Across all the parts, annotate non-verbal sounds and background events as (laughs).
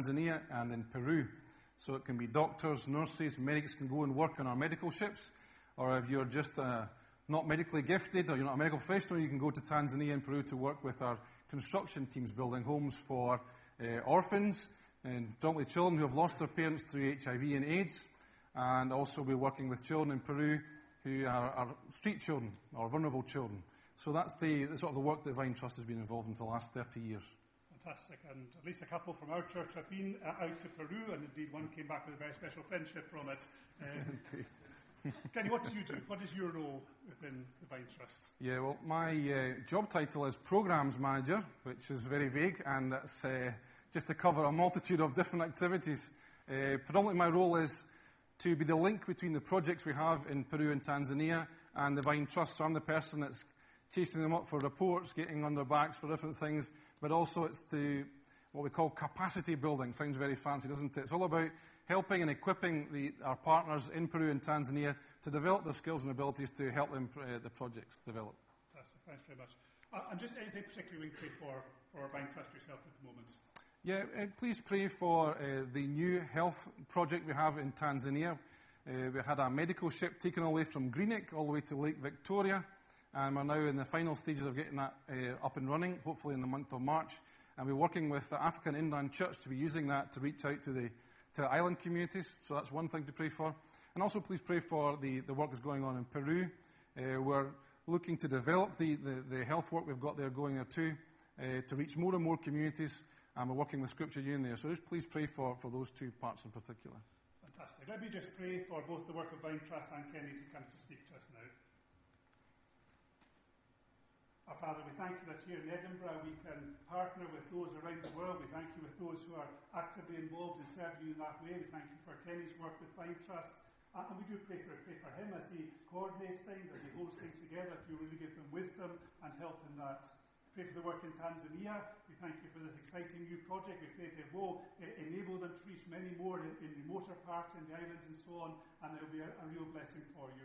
Tanzania and in Peru. So it can be doctors, nurses, medics can go and work on our medical ships. Or if you're just uh, not medically gifted or you're not a medical professional, you can go to Tanzania and Peru to work with our construction teams building homes for uh, orphans and predominantly children who have lost their parents through HIV and AIDS. And also we're working with children in Peru who are, are street children or vulnerable children. So that's the, the, sort of the work that Vine Trust has been involved in for the last 30 years. Fantastic. And at least a couple from our church have been uh, out to Peru, and indeed one came back with a very special friendship from it. (laughs) Um, Kenny, what do you do? What is your role within the Vine Trust? Yeah, well, my uh, job title is Programs Manager, which is very vague, and that's uh, just to cover a multitude of different activities. Uh, predominantly, my role is to be the link between the projects we have in Peru and Tanzania and the Vine Trust. So I'm the person that's chasing them up for reports, getting on their backs for different things, but also it's the what we call capacity building. Sounds very fancy, doesn't it? It's all about helping and equipping the, our partners in Peru and Tanzania to develop their skills and abilities to help them uh, the projects develop. Fantastic. Thanks very much. Uh, and just anything particularly we pray for for Vine Trust yourself at the moment? Yeah, uh, please pray for uh, the new health project we have in Tanzania. Uh, we had a medical ship taken away from Greenock all the way to Lake Victoria. And we're now in the final stages of getting that uh, up and running, hopefully in the month of March. And we're working with the African Inland Church to be using that to reach out to the, to the island communities. So that's one thing to pray for. And also please pray for the, the work that's going on in Peru. Uh, we're looking to develop the, the, the, health work we've got there going there too, uh, to reach more and more communities. And we're working with Scripture Union there. So just please pray for, for those two parts in particular. Fantastic. Let me just pray for both the work of Vine Trust and Kenny to come to speak to us now. Our Father, we thank you that here in Edinburgh we can partner with those around the world. We thank you with those who are actively involved in serving you in that way. We thank you for Kenny's work with Vine Trust. Uh, and we do pray for, pray for him as he coordinates things, as he holds things together, that you really give him wisdom and help in that. Pray for the work in Tanzania. We thank you for this exciting new project. We pray that it will enable them to reach many more in, in remoter parts in the islands and so on, and it will be a, a real blessing for you.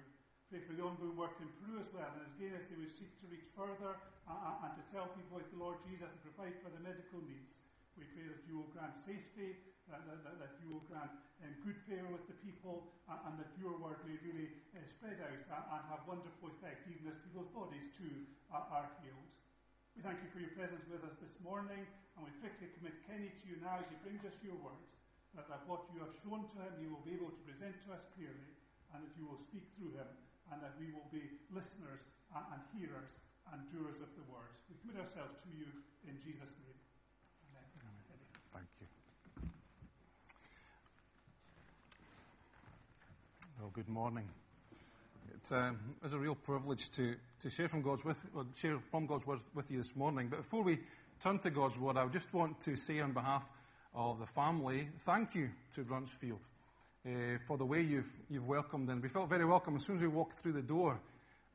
Pray for the ongoing work in Peru as well, and as they will seek to reach further uh, and to tell people about the Lord Jesus and provide for the medical needs. We pray that you will grant safety, that, that, that you will grant um, good favour with the people, uh, and that your word may really uh, spread out and, and, have wonderful effect, even as people's bodies too are, are healed. We thank you for your presence with us this morning, and we quickly commit Kenny to you now as he brings us your word, that, that what you have shown to him, he will be able to present to us clearly, and that you will speak through him and that we will be listeners and hearers and doers of the word. We commit ourselves to you in Jesus' name. Amen. Amen. Thank you. Well, good morning. It's, um, it's a real privilege to, to share from God's with, share from God's word with you this morning. But before we turn to God's word, I just want to say on behalf of the family, thank you to Bruntsfield uh, for the way you've, you've welcomed. And we felt very welcome. As soon as we walked through the door,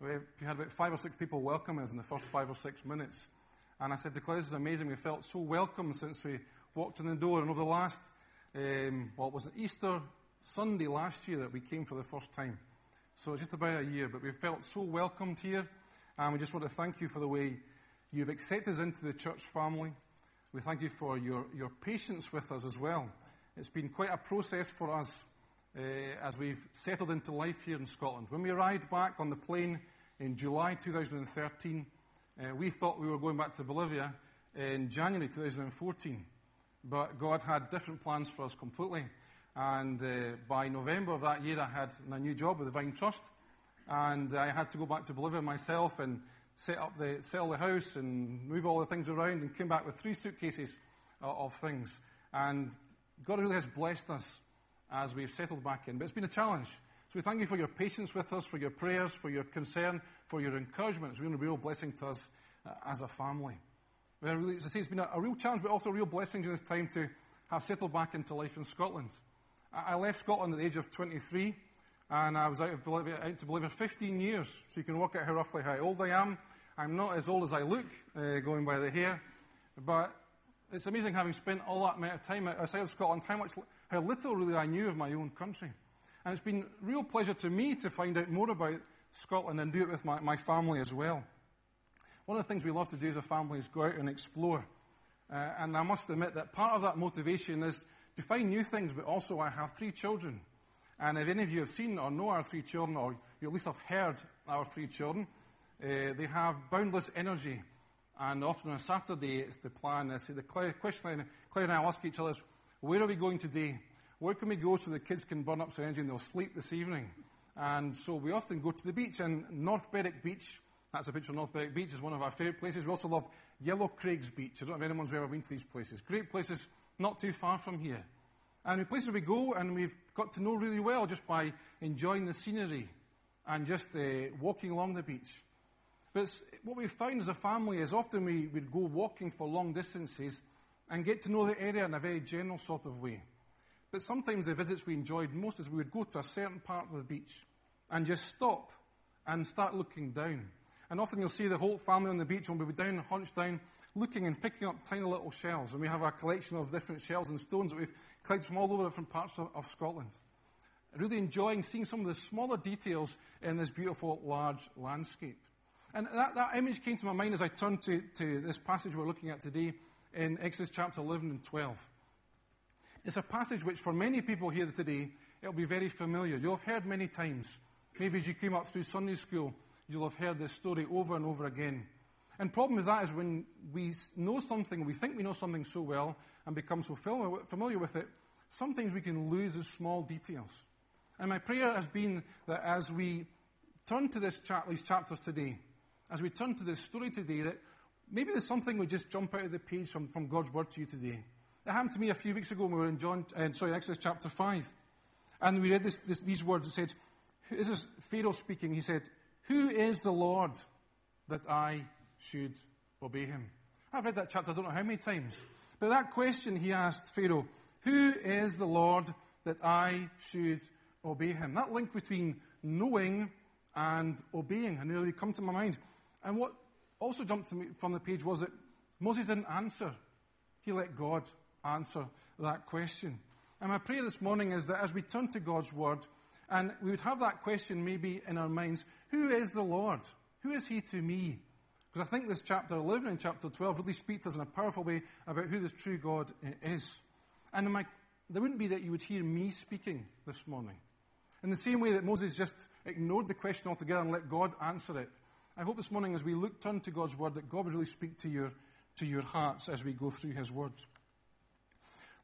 we had about five or six people welcome us in the first five or six minutes. And I said, the class is amazing. We felt so welcome since we walked in the door. And over the last, um, well, it was an Easter Sunday last year that we came for the first time. So it's just about a year, but we felt so welcomed here. And we just want to thank you for the way you've accepted us into the church family. We thank you for your, your patience with us as well. It's been quite a process for us uh, as we've settled into life here in Scotland. When we arrived back on the plane in July 2013, uh, we thought we were going back to Bolivia in January 2014. But God had different plans for us completely. And uh, by November of that year, I had a new job with the Vine Trust. And I had to go back to Bolivia myself and set up the, sell the house and move all the things around and came back with three suitcases of things. And God really has blessed us as we've settled back in. But it's been a challenge. So we thank you for your patience with us, for your prayers, for your concern, for your encouragement. It's been a real blessing to us uh, as a family. Really, as I say, it's been a, a, real challenge, but also a real blessing during this time to have settled back into life in Scotland. I, I left Scotland at the age of 23, and I was out, of Bolivia, out to Bolivia 15 years. So you can work out how roughly how old I am. I'm not as old as I look, uh, going by the hair, but it's amazing having spent all that amount of time outside of Scotland, how much how little really I knew of my own country. And it's been a real pleasure to me to find out more about Scotland and do it with my, my family as well. One of the things we love to do as a family is go out and explore. Uh, and I must admit that part of that motivation is to find new things, but also I have three children. And if any of you have seen or know our three children, or you at least have heard our three children, uh, they have boundless energy. And often on a Saturday, it's the plan. I say the question Claire and I ask each other is, where are we going today? Where can we go so the kids can burn up some energy and they'll sleep this evening? And so we often go to the beach. And North Berwick Beach, that's a picture of North Berwick Beach, is one of our favourite places. We also love Yellow Craigs Beach. I don't know if anyone's ever been to these places. Great places, not too far from here. And the places we go and we've got to know really well just by enjoying the scenery and just uh, walking along the beach. But what we've found as a family is often we would go walking for long distances and get to know the area in a very general sort of way. But sometimes the visits we enjoyed most is we would go to a certain part of the beach and just stop and start looking down. And often you'll see the whole family on the beach and we'll be down, hunched down, looking and picking up tiny little shells. And we have a collection of different shells and stones that we've collected from all over different parts of, of Scotland. Really enjoying seeing some of the smaller details in this beautiful large landscape. And that, that image came to my mind as I turned to, to this passage we're looking at today in Exodus chapter 11 and 12. It's a passage which, for many people here today, it'll be very familiar. You'll have heard many times. Maybe as you came up through Sunday school, you'll have heard this story over and over again. And problem with that is when we know something, we think we know something so well and become so familiar with it, sometimes we can lose the small details. And my prayer has been that as we turn to this chap- these chapters today, as we turn to this story today, that maybe there's something we just jump out of the page from, from God's word to you today. It happened to me a few weeks ago when we were in John, uh, sorry, Exodus chapter 5. And we read this, this, these words. It said, this is Pharaoh speaking. He said, Who is the Lord that I should obey him? I've read that chapter I don't know how many times. But that question he asked Pharaoh, Who is the Lord that I should obey him? That link between knowing and obeying had nearly come to my mind. And what also jumped from the page was that Moses didn't answer. He let God answer that question. And my prayer this morning is that as we turn to God's Word, and we would have that question maybe in our minds who is the Lord? Who is He to me? Because I think this chapter 11 and chapter 12 really speak to us in a powerful way about who this true God is. And my, there wouldn't be that you would hear me speaking this morning. In the same way that Moses just ignored the question altogether and let God answer it, I hope this morning as we look, turn to God's Word, that God would really speak to your, to your hearts as we go through His Word.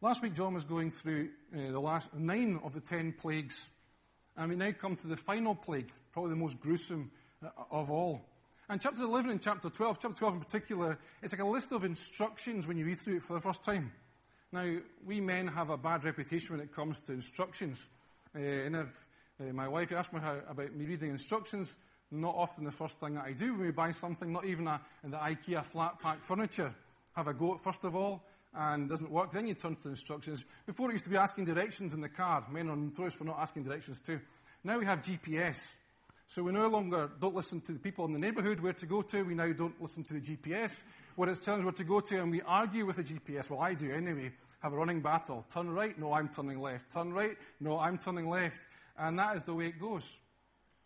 Last week, John was going through uh, the last nine of the ten plagues. And we now come to the final plague, probably the most gruesome uh, of all. And chapter 11 and chapter 12, chapter 12 in particular, it's like a list of instructions when you read through it for the first time. Now, we men have a bad reputation when it comes to instructions. Uh, and if uh, my wife asked me how, about me reading instructions, not often the first thing that I do when we buy something, not even a, in the IKEA flat pack furniture. Have a go at first of all, and doesn't work, then you turn to the instructions. Before it used to be asking directions in the car. Men are notorious for not asking directions too. Now we have GPS. So we no longer don't listen to the people in the neighbourhood where to go to. We now don't listen to the GPS where it's telling us where to go to, and we argue with the GPS. Well, I do anyway. Have a running battle. Turn right? No, I'm turning left. Turn right? No, I'm turning left. And that is the way it goes.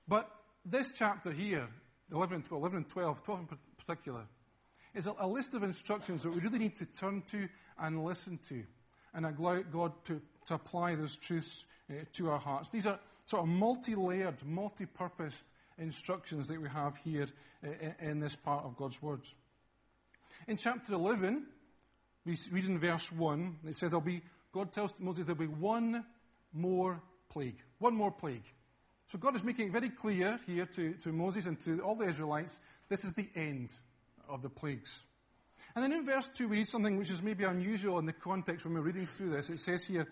But this chapter here, 11 12, 11 and 12, 12 in particular, is a, a list of instructions that we really need to turn to and listen to and allow God to, to apply those truths uh, to our hearts. These are sort of multi layered, multi purposed instructions that we have here uh, in this part of God's words. In chapter 11, we read in verse 1, it says there'll be, God tells Moses there'll be one more plague. One more plague. So God is making it very clear here to, to Moses and to all the Israelites this is the end of the plagues. And then in verse 2, we read something which is maybe unusual in the context when we're reading through this. It says here,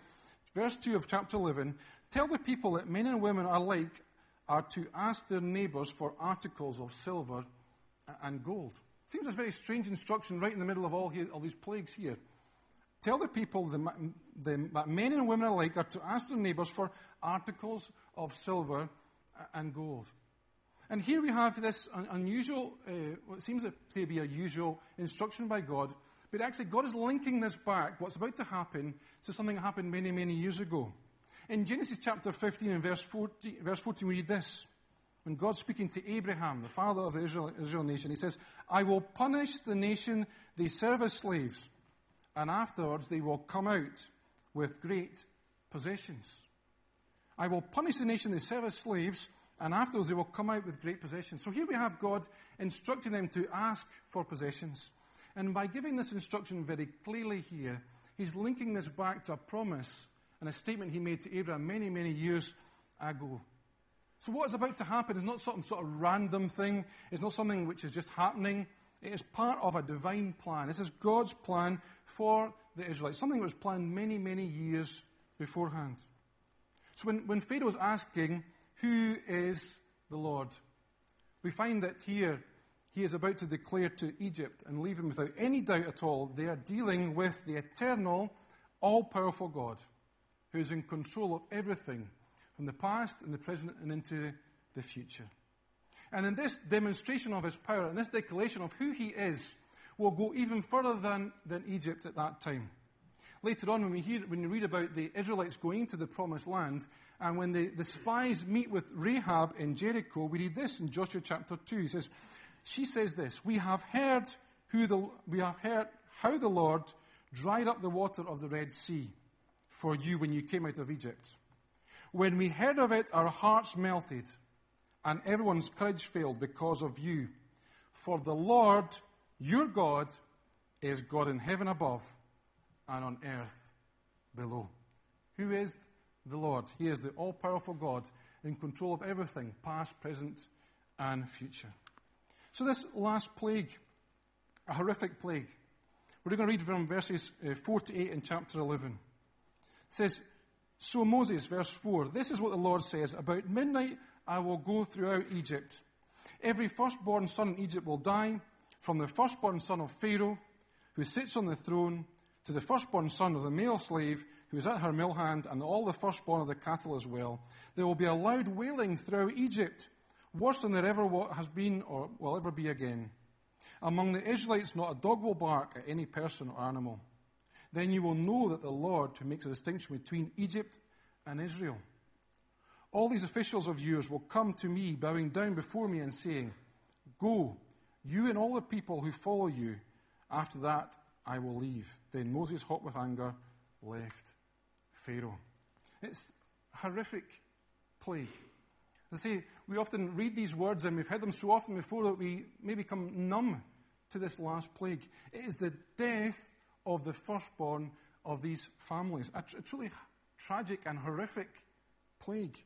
verse 2 of chapter 11 Tell the people that men and women alike are to ask their neighbours for articles of silver and gold. Seems a very strange instruction right in the middle of all, here, all these plagues here. Tell the people that men and women alike are to ask their neighbours for articles of silver and gold. And here we have this unusual, uh, what seems to be a usual instruction by God, but actually God is linking this back, what's about to happen, to something that happened many, many years ago. In Genesis chapter 15 and verse 14, verse 14 we read this. When God's speaking to Abraham, the father of the Israel, Israel nation, he says, I will punish the nation they serve as slaves, and afterwards they will come out with great possessions. I will punish the nation they serve as slaves, and afterwards they will come out with great possessions. So here we have God instructing them to ask for possessions. And by giving this instruction very clearly here, he's linking this back to a promise and a statement he made to Abraham many, many years ago. So what is about to happen is not some sort of random thing. It's not something which is just happening. It is part of a divine plan. This is God's plan for the Israelites, something that was planned many, many years beforehand. So when, when Pharaoh is asking, Who is the Lord? we find that here he is about to declare to Egypt and leave them without any doubt at all they are dealing with the eternal, all powerful God who is in control of everything from the past and the present and into the future. And in this demonstration of his power and this declaration of who he is, will go even further than, than Egypt at that time. Later on, when we, hear, when we read about the Israelites going into the promised land, and when the, the spies meet with Rahab in Jericho, we read this in Joshua chapter 2. He says, She says this, We have heard who the, we have heard how the Lord dried up the water of the Red Sea for you when you came out of Egypt. When we heard of it, our hearts melted, and everyone's courage failed because of you. For the Lord, your God, is God in heaven above and on earth below. Who is the Lord? He is the all powerful God in control of everything, past, present, and future. So, this last plague, a horrific plague, we're going to read from verses uh, 4 to 8 in chapter 11. It says, So Moses, verse 4, this is what the Lord says About midnight I will go throughout Egypt. Every firstborn son in Egypt will die, from the firstborn son of Pharaoh, who sits on the throne, to the firstborn son of the male slave who is at her mill hand, and all the firstborn of the cattle as well. There will be a loud wailing throughout Egypt, worse than there ever has been or will ever be again. Among the Israelites, not a dog will bark at any person or animal. Then you will know that the Lord, who makes a distinction between Egypt and Israel, all these officials of yours will come to me, bowing down before me and saying, Go, you and all the people who follow you. After that, I will leave. Then Moses, hot with anger, left Pharaoh. It's a horrific plague. As I say, we often read these words and we've heard them so often before that we may become numb to this last plague. It is the death of the firstborn of these families. A, tr- a truly tragic and horrific plague.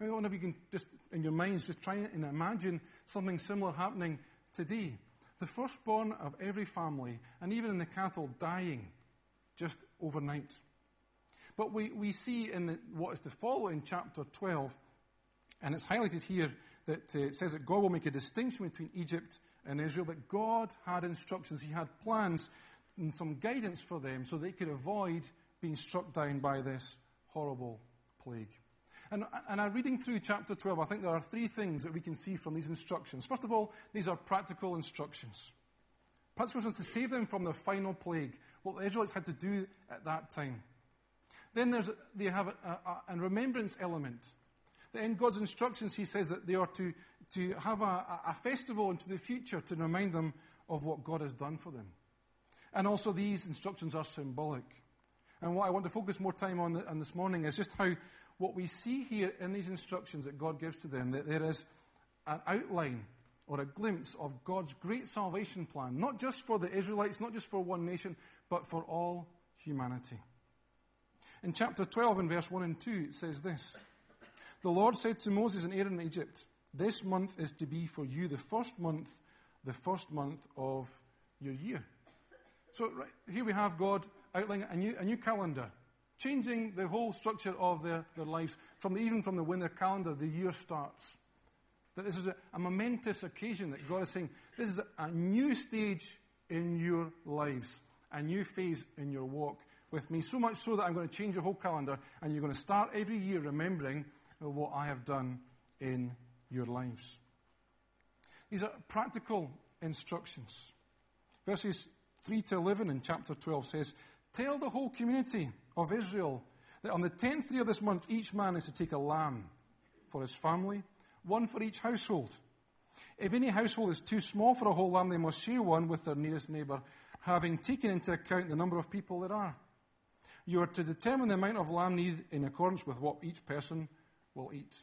I wonder if you can just, in your minds, just try and imagine something similar happening today the firstborn of every family, and even in the cattle, dying just overnight. But we, we see in the, what is to follow in chapter 12, and it's highlighted here that uh, it says that God will make a distinction between Egypt and Israel, that God had instructions, He had plans and some guidance for them so they could avoid being struck down by this horrible plague. And, and reading through chapter 12, I think there are three things that we can see from these instructions. First of all, these are practical instructions. Practical instructions to save them from the final plague, what the Israelites had to do at that time. Then there's, they have a, a, a remembrance element. That in God's instructions, He says that they are to, to have a, a festival into the future to remind them of what God has done for them. And also, these instructions are symbolic. And what I want to focus more time on this morning is just how what we see here in these instructions that God gives to them, that there is an outline or a glimpse of God's great salvation plan, not just for the Israelites, not just for one nation, but for all humanity. In chapter 12, in verse 1 and 2, it says this The Lord said to Moses and Aaron in Egypt, This month is to be for you the first month, the first month of your year. So right, here we have God outlining a new, a new calendar changing the whole structure of their, their lives. From the, even from the winter calendar, the year starts. That this is a, a momentous occasion that God is saying, this is a, a new stage in your lives, a new phase in your walk with me. So much so that I'm going to change your whole calendar, and you're going to start every year remembering what I have done in your lives. These are practical instructions. Verses 3 to 11 in chapter 12 says, Tell the whole community of Israel that on the tenth day of this month, each man is to take a lamb for his family, one for each household. If any household is too small for a whole lamb, they must share one with their nearest neighbor. having taken into account the number of people there are. You are to determine the amount of lamb needed in accordance with what each person will eat.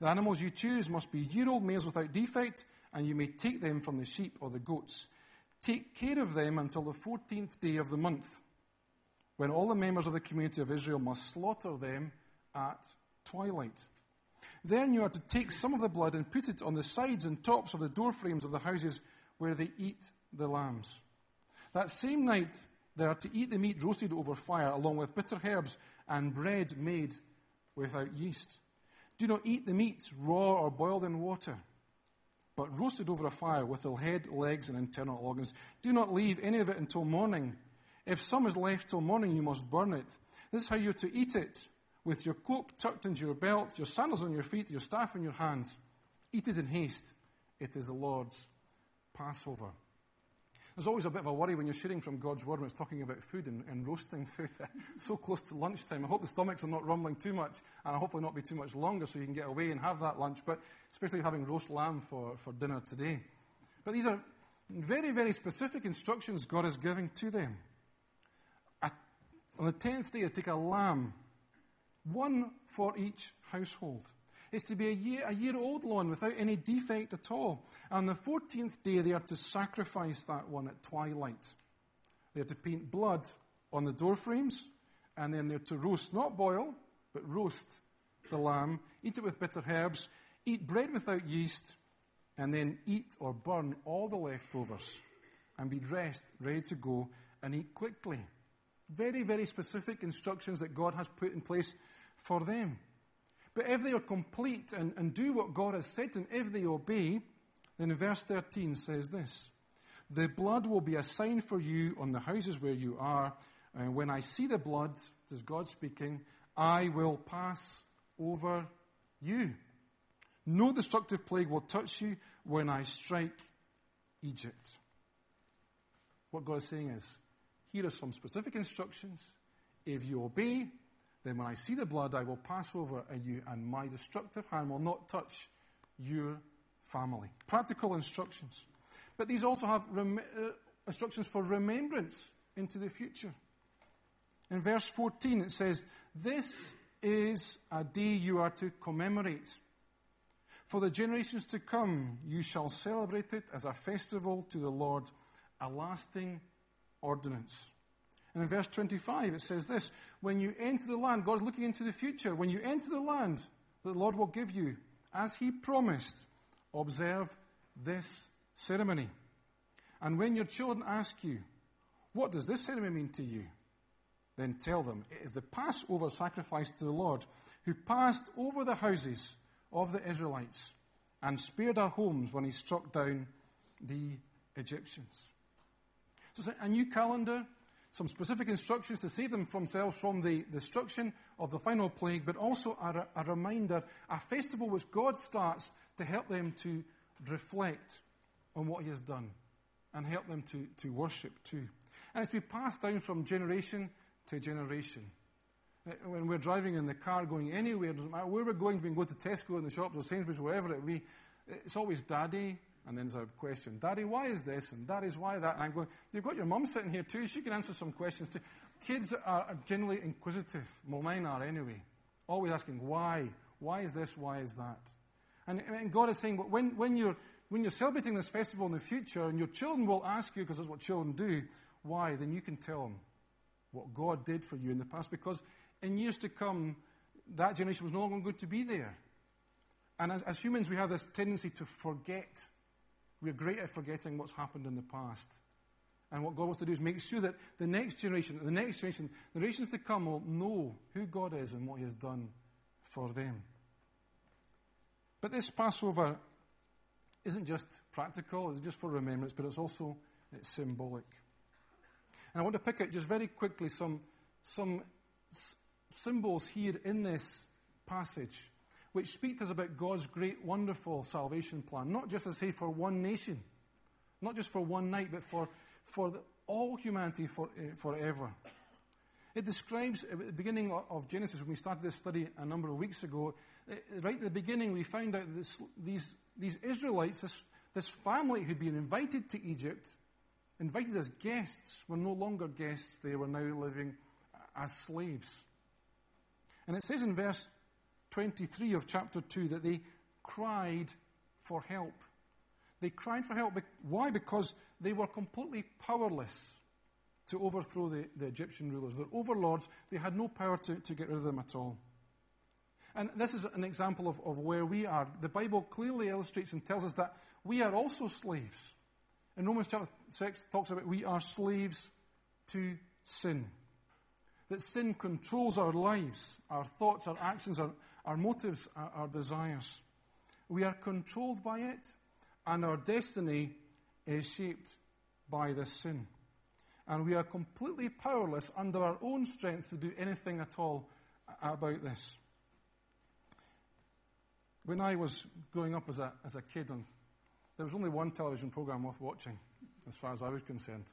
The animals you choose must be year old males without defect, and you may take them from the sheep or the goats. Take care of them until the 14th day of the month, when all the members of the community of Israel must slaughter them at twilight. Then you are to take some of the blood and put it on the sides and tops of the door frames of the houses where they eat the lambs. That same night, they are to eat the meat roasted over fire, along with bitter herbs and bread made without yeast. Do not eat the meat raw or boiled in water, but roasted over a fire with the head, legs, and internal organs. Do not leave any of it until morning. If some is left till morning, you must burn it. This is how you're to eat it with your cloak tucked into your belt, your sandals on your feet, your staff in your hand. Eat it in haste. It is the Lord's Passover. There's always a bit of a worry when you're sharing from God's Word when it's talking about food and, and roasting food (laughs) so close to lunchtime. I hope the stomachs are not rumbling too much and i hopefully not be too much longer so you can get away and have that lunch, but especially having roast lamb for, for dinner today. But these are very, very specific instructions God is giving to them. On the tenth day, they take a lamb, one for each household It's to be a year, a year old one without any defect at all. On the 14th day, they are to sacrifice that one at twilight. They are to paint blood on the door frames, and then they're to roast, not boil, but roast the lamb, eat it with bitter herbs, eat bread without yeast, and then eat or burn all the leftovers and be dressed, ready to go, and eat quickly. Very, very specific instructions that God has put in place for them. But if they are complete and, and do what God has said, and if they obey, then in verse 13 says this The blood will be a sign for you on the houses where you are. And when I see the blood, is God speaking, I will pass over you. No destructive plague will touch you when I strike Egypt. What God is saying is, here are some specific instructions. If you obey, then when I see the blood, I will pass over you, and my destructive hand will not touch your family. Practical instructions. But these also have rem- uh, instructions for remembrance into the future. In verse 14, it says, This is a day you are to commemorate. For the generations to come, you shall celebrate it as a festival to the Lord, a lasting ordinance. And in verse 25, it says this When you enter the land, God's looking into the future. When you enter the land that the Lord will give you, as He promised, observe this ceremony. And when your children ask you, What does this ceremony mean to you? Then tell them, It is the Passover sacrifice to the Lord, who passed over the houses of the Israelites and spared our homes when He struck down the Egyptians. So it's a new calendar some specific instructions to save them themselves from the destruction of the final plague, but also a, a reminder, a festival which God starts to help them to reflect on what He has done and help them to, to worship too. And it's to be passed down from generation to generation. Uh, when we're driving in the car going anywhere, doesn't matter where we're going, we can go to Tesco in the shops or Sainsbury's, wherever it be, it's always daddy, and then there's a question, Daddy, why is this? And Daddy's why that? And I'm going, You've got your mum sitting here too. She can answer some questions too. Kids are generally inquisitive. Well, mine are anyway. Always asking, Why? Why is this? Why is that? And, and God is saying, but when, when, you're, when you're celebrating this festival in the future, and your children will ask you, because that's what children do, why, then you can tell them what God did for you in the past. Because in years to come, that generation was no longer going to be there. And as, as humans, we have this tendency to forget we're great at forgetting what's happened in the past. And what God wants to do is make sure that the next generation, the next generation, the generations to come will know who God is and what He has done for them. But this Passover isn't just practical, it's just for remembrance, but it's also it's symbolic. And I want to pick out just very quickly some, some s- symbols here in this passage which speak to us about God's great, wonderful salvation plan. Not just, as say, for one nation, not just for one night, but for, for the, all humanity for, uh, forever. It describes, at the beginning of Genesis, when we started this study a number of weeks ago, uh, right at the beginning, we found out this, these, these Israelites, this, this family who'd been invited to Egypt, invited as guests were no longer guests, they were now living as slaves. And it says in verse 23 of chapter 2 that they cried for help. They cried for help. Why? Because they were completely powerless to overthrow the, the Egyptian rulers. Their overlords, they had no power to, to get rid of them at all. And this is an example of, of where we are. The Bible clearly illustrates and tells us that we are also slaves. In Romans chapter 6 talks about we are slaves to sin. That sin controls our lives, our thoughts, our actions, our, our motives, our, our desires. We are controlled by it, and our destiny is shaped by this sin. And we are completely powerless under our own strength to do anything at all about this. When I was growing up as a, as a kid, and there was only one television program worth watching, as far as I was concerned.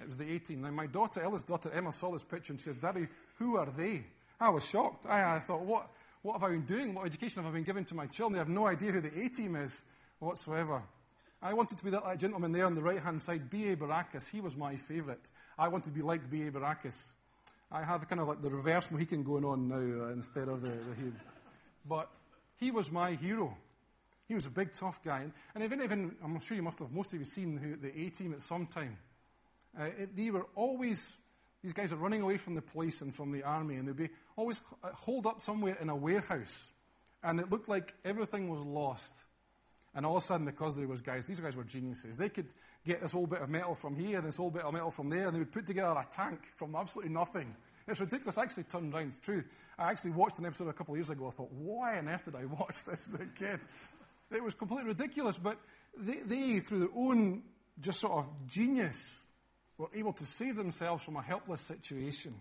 It was the A team. Now, my daughter, eldest daughter Emma, saw this picture and says, Daddy, who are they? I was shocked. I, I thought, what, what have I been doing? What education have I been giving to my children? They have no idea who the A team is whatsoever. I wanted to be that gentleman there on the right hand side, B.A. Baracus. He was my favourite. I wanted to be like B.A. Baracus. I have kind of like the reverse Mohican going on now uh, instead of the, the. But he was my hero. He was a big, tough guy. And even, even I'm sure you must have, most of you seen who, the A team at some time. Uh, it, they were always, these guys are running away from the police and from the army, and they'd be always uh, holed up somewhere in a warehouse. And it looked like everything was lost. And all of a sudden, because there was guys, these guys were geniuses. They could get this whole bit of metal from here and this whole bit of metal from there, and they would put together a tank from absolutely nothing. It's ridiculous. I actually turned around. It's true. I actually watched an episode a couple of years ago. I thought, why on earth did I watch (laughs) this as a kid? It was completely ridiculous. But they, they, through their own just sort of genius, were able to save themselves from a helpless situation.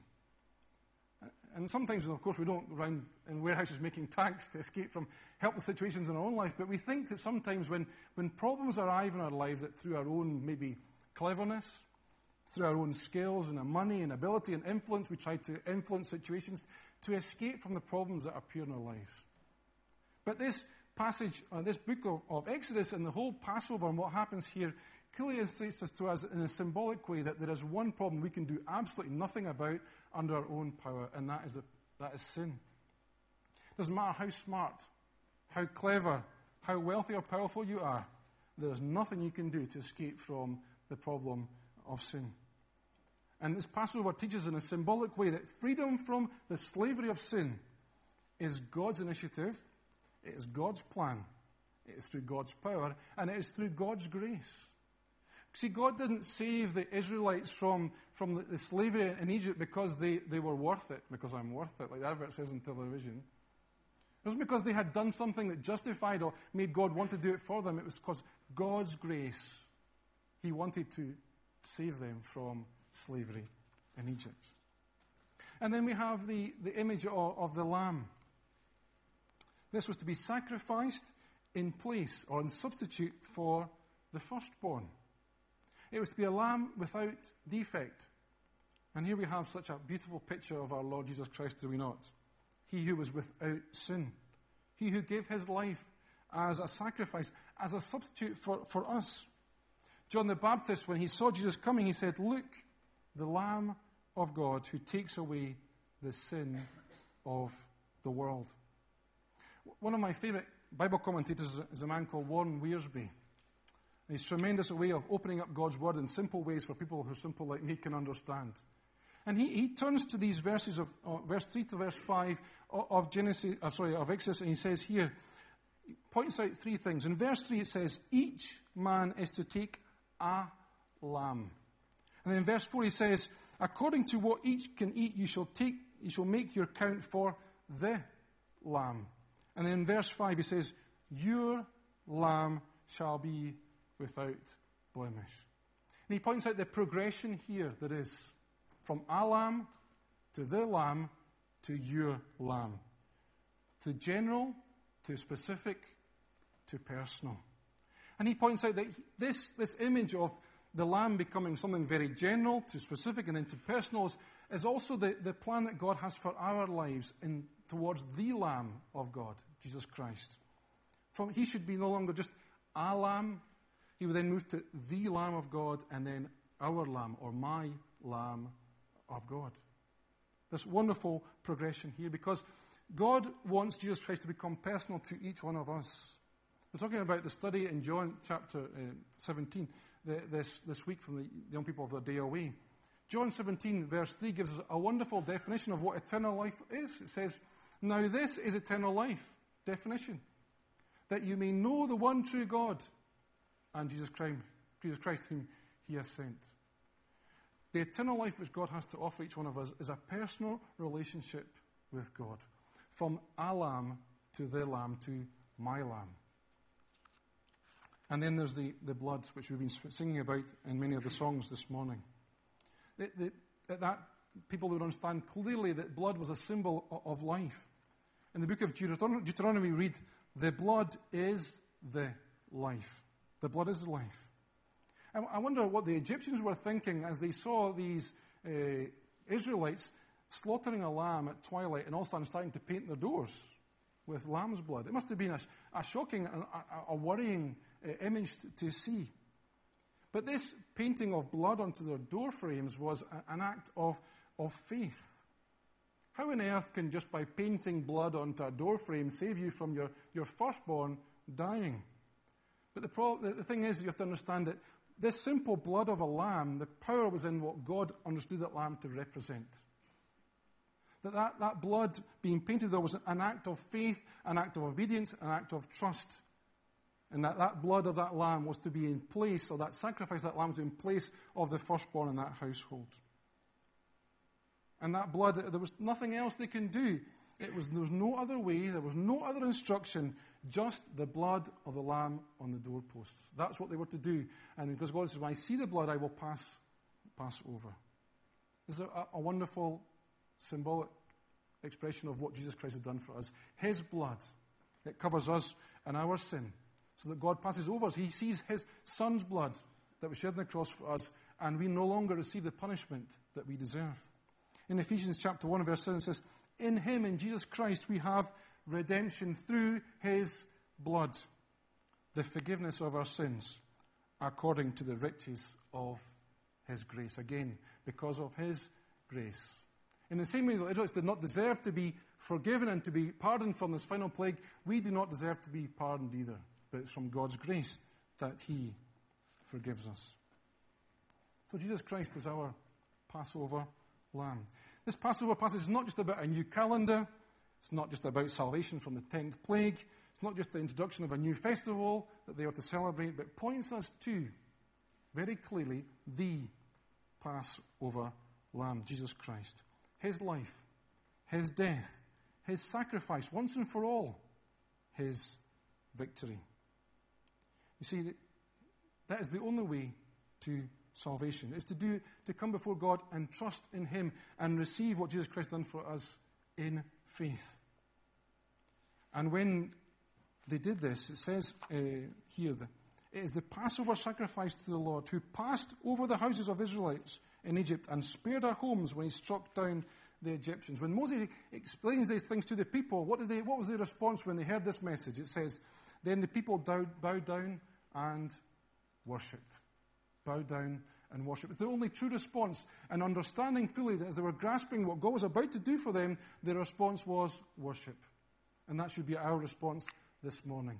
And sometimes, of course, we don't run in warehouses making tanks to escape from helpless situations in our own life, but we think that sometimes when, when problems arrive in our lives, that through our own maybe cleverness, through our own skills and our money and ability and influence, we try to influence situations to escape from the problems that appear in our lives. But this passage, uh, this book of, of Exodus and the whole Passover and what happens here clearly illustrates to us in a symbolic way that there is one problem we can do absolutely nothing about under our own power, and that is, the, that is sin. It doesn't matter how smart, how clever, how wealthy or powerful you are, there's nothing you can do to escape from the problem of sin. And this Passover teaches in a symbolic way that freedom from the slavery of sin is God's initiative, it is God's plan, it is through God's power, and it is through God's grace. See, God didn't save the Israelites from, from the, the slavery in Egypt because they, they were worth it, because I'm worth it, like the advert says in television. It wasn't because they had done something that justified or made God want to do it for them. It was because God's grace, He wanted to save them from slavery in Egypt. And then we have the, the image of, of the lamb. This was to be sacrificed in place or in substitute for the firstborn. It was to be a lamb without defect. And here we have such a beautiful picture of our Lord Jesus Christ, do we not? He who was without sin. He who gave his life as a sacrifice, as a substitute for, for us. John the Baptist, when he saw Jesus coming, he said, Look, the Lamb of God who takes away the sin of the world. One of my favorite Bible commentators is a man called Warren Wiersbe. He's tremendous a way of opening up God's word in simple ways for people who are simple like me can understand. And he, he turns to these verses of uh, verse 3 to verse 5 of Genesis, uh, sorry, of Exodus, and he says here, he points out three things. In verse 3 it says, each man is to take a lamb. And then in verse 4 he says, according to what each can eat, you shall take, you shall make your count for the lamb. And then in verse 5 he says, your lamb shall be without blemish. And he points out the progression here that is from a lamb to the lamb to your lamb. To general, to specific, to personal. And he points out that this, this image of the lamb becoming something very general to specific and then to personal is, is also the, the plan that God has for our lives in, towards the lamb of God, Jesus Christ. From, he should be no longer just a lamb he would then move to the Lamb of God and then our Lamb, or my Lamb of God. This wonderful progression here because God wants Jesus Christ to become personal to each one of us. We're talking about the study in John chapter uh, 17 the, this, this week from the young people of the day away. John 17, verse 3, gives us a wonderful definition of what eternal life is. It says, Now this is eternal life. Definition. That you may know the one true God and Jesus Christ, Jesus Christ whom he has sent. The eternal life which God has to offer each one of us is a personal relationship with God. From a lamb to the lamb to my lamb. And then there's the, the blood, which we've been singing about in many of the songs this morning. The, the, that people would understand clearly that blood was a symbol of, life. In the book of Deuteronomy, Deuteronomy, we read, The blood is the life. The blood is life. I wonder what the Egyptians were thinking as they saw these uh, Israelites slaughtering a lamb at twilight and all of a sudden starting to paint their doors with lamb's blood. It must have been a, a shocking, a, a worrying uh, image to, see. But this painting of blood onto their door frames was a, an act of, of faith. How on earth can just by painting blood onto a door frame save you from your, your firstborn dying? But the, the thing is, you have to understand that this simple blood of a lamb, the power was in what God understood that lamb to represent. That, that that blood being painted there was an act of faith, an act of obedience, an act of trust. And that that blood of that lamb was to be in place, or that sacrifice that lamb was in place of the firstborn in that household. And that blood, there was nothing else they can do. It was, there was no other way, there was no other instruction, just the blood of the lamb on the doorposts. That's what they were to do. And because God says, when I see the blood, I will pass, pass over. Is a, a wonderful symbolic expression of what Jesus Christ has done for us. His blood that covers us and our sin, so that God passes over us. He sees His Son's blood that was shed on the cross for us, and we no longer receive the punishment that we deserve. In Ephesians chapter 1, verse 7, it says, In Him, in Jesus Christ, we have redemption through His blood, the forgiveness of our sins, according to the riches of His grace. Again, because of His grace. In the same way that Israelites did not deserve to be forgiven and to be pardoned from this final plague, we do not deserve to be pardoned either. But it's from God's grace that He forgives us. So Jesus Christ is our Passover lamb. This Passover passage is not just about a new calendar, it's not just about salvation from the tenth plague, it's not just the introduction of a new festival that they are to celebrate, but points us to, very clearly, the Passover lamb, Jesus Christ. His life, his death, his sacrifice, once and for all, his victory. You see, that is the only way to salvation, is to do to come before God and trust in him and receive what Jesus Christ done for us in faith. And when they did this, it says uh, here it is the Passover sacrifice to the Lord who passed over the houses of Israelites in Egypt and spared our homes when he struck down the Egyptians. When Moses explains these things to the people, what, did they, what was their response when they heard this message? It says, Then the people bowed down and worshipped. Bowed down and worshipped. It's the only true response. And understanding fully that as they were grasping what God was about to do for them, their response was worship. And that should be our response this morning.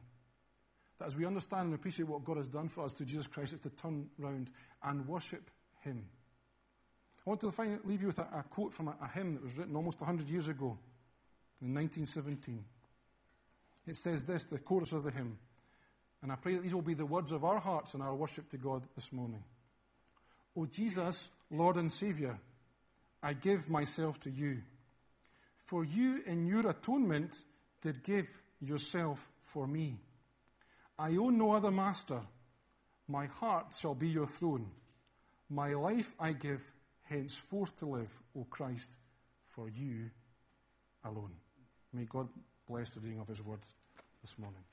That as we understand and appreciate what God has done for us through Jesus Christ, it's to turn round and worship Him. I want to leave you with a, a quote from a, a, hymn that was written almost 100 years ago, in 1917. It says this, the chorus of the hymn, and I pray that these will be the words of our hearts in our worship to God this morning. O Jesus, Lord and Saviour, I give myself to you. For you in your atonement did give yourself for me. I own no other master. My heart shall be your throne. My life I give henceforth to live, O Christ, for you alone. May God bless the reading of his word this morning.